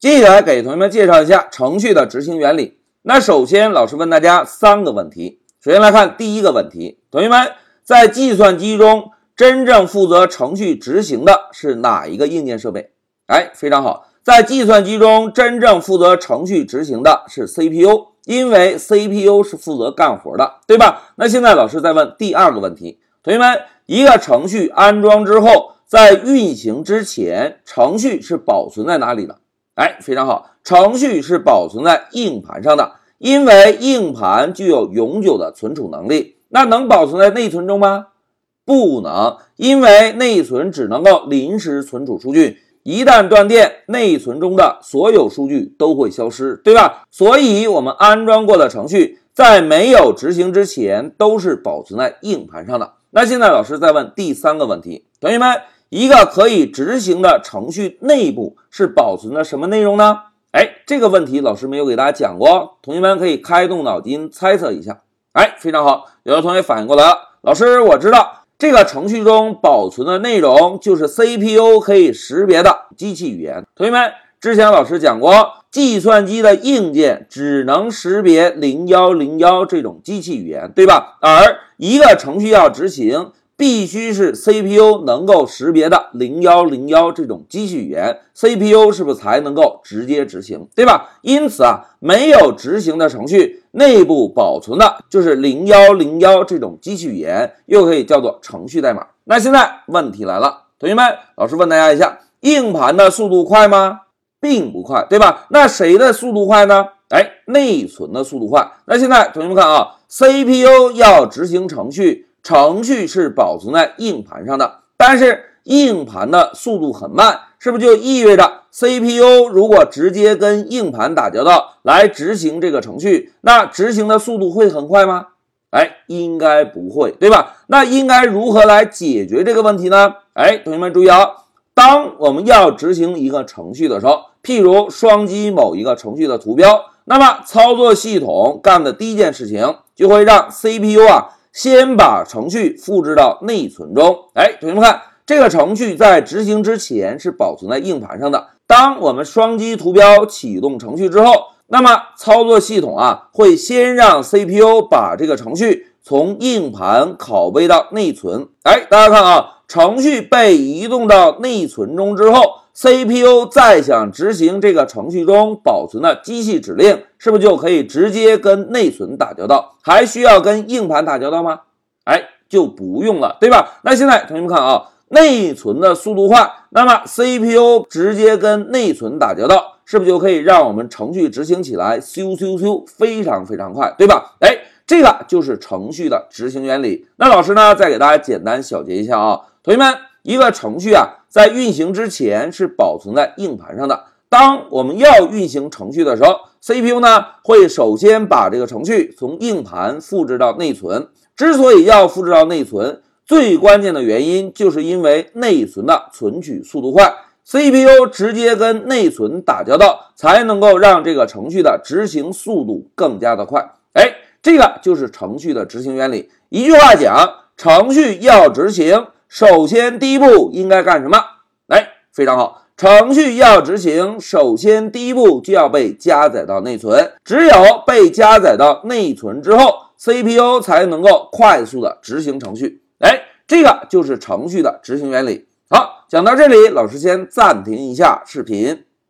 接下来给同学们介绍一下程序的执行原理。那首先，老师问大家三个问题。首先来看第一个问题，同学们在计算机中真正负责程序执行的是哪一个硬件设备？哎，非常好，在计算机中真正负责程序执行的是 CPU，因为 CPU 是负责干活的，对吧？那现在老师再问第二个问题，同学们，一个程序安装之后，在运行之前，程序是保存在哪里的？哎，非常好，程序是保存在硬盘上的，因为硬盘具有永久的存储能力。那能保存在内存中吗？不能，因为内存只能够临时存储数据，一旦断电，内存中的所有数据都会消失，对吧？所以，我们安装过的程序在没有执行之前都是保存在硬盘上的。那现在老师再问第三个问题，同学们。一个可以执行的程序内部是保存的什么内容呢？哎，这个问题老师没有给大家讲过，同学们可以开动脑筋猜测一下。哎，非常好，有的同学反应过来了，老师我知道这个程序中保存的内容就是 CPU 可以识别的机器语言。同学们，之前老师讲过，计算机的硬件只能识别零幺零幺这种机器语言，对吧？而一个程序要执行。必须是 CPU 能够识别的零幺零幺这种机器语言，CPU 是不是才能够直接执行，对吧？因此啊，没有执行的程序内部保存的就是零幺零幺这种机器语言，又可以叫做程序代码。那现在问题来了，同学们，老师问大家一下，硬盘的速度快吗？并不快，对吧？那谁的速度快呢？哎，内存的速度快。那现在同学们看啊，CPU 要执行程序。程序是保存在硬盘上的，但是硬盘的速度很慢，是不是就意味着 CPU 如果直接跟硬盘打交道来执行这个程序，那执行的速度会很快吗？哎，应该不会，对吧？那应该如何来解决这个问题呢？哎，同学们注意啊，当我们要执行一个程序的时候，譬如双击某一个程序的图标，那么操作系统干的第一件事情就会让 CPU 啊。先把程序复制到内存中。哎，同学们看，这个程序在执行之前是保存在硬盘上的。当我们双击图标启动程序之后，那么操作系统啊会先让 CPU 把这个程序从硬盘拷贝到内存。哎，大家看啊，程序被移动到内存中之后。CPU 再想执行这个程序中保存的机器指令，是不是就可以直接跟内存打交道？还需要跟硬盘打交道吗？哎，就不用了，对吧？那现在同学们看啊，内存的速度快，那么 CPU 直接跟内存打交道，是不是就可以让我们程序执行起来咻咻咻非常非常快，对吧？哎，这个就是程序的执行原理。那老师呢，再给大家简单小结一下啊，同学们，一个程序啊。在运行之前是保存在硬盘上的。当我们要运行程序的时候，CPU 呢会首先把这个程序从硬盘复制到内存。之所以要复制到内存，最关键的原因就是因为内存的存取速度快，CPU 直接跟内存打交道，才能够让这个程序的执行速度更加的快。哎，这个就是程序的执行原理。一句话讲，程序要执行。首先，第一步应该干什么？哎，非常好，程序要执行，首先第一步就要被加载到内存。只有被加载到内存之后，CPU 才能够快速的执行程序。哎，这个就是程序的执行原理。好，讲到这里，老师先暂停一下视频。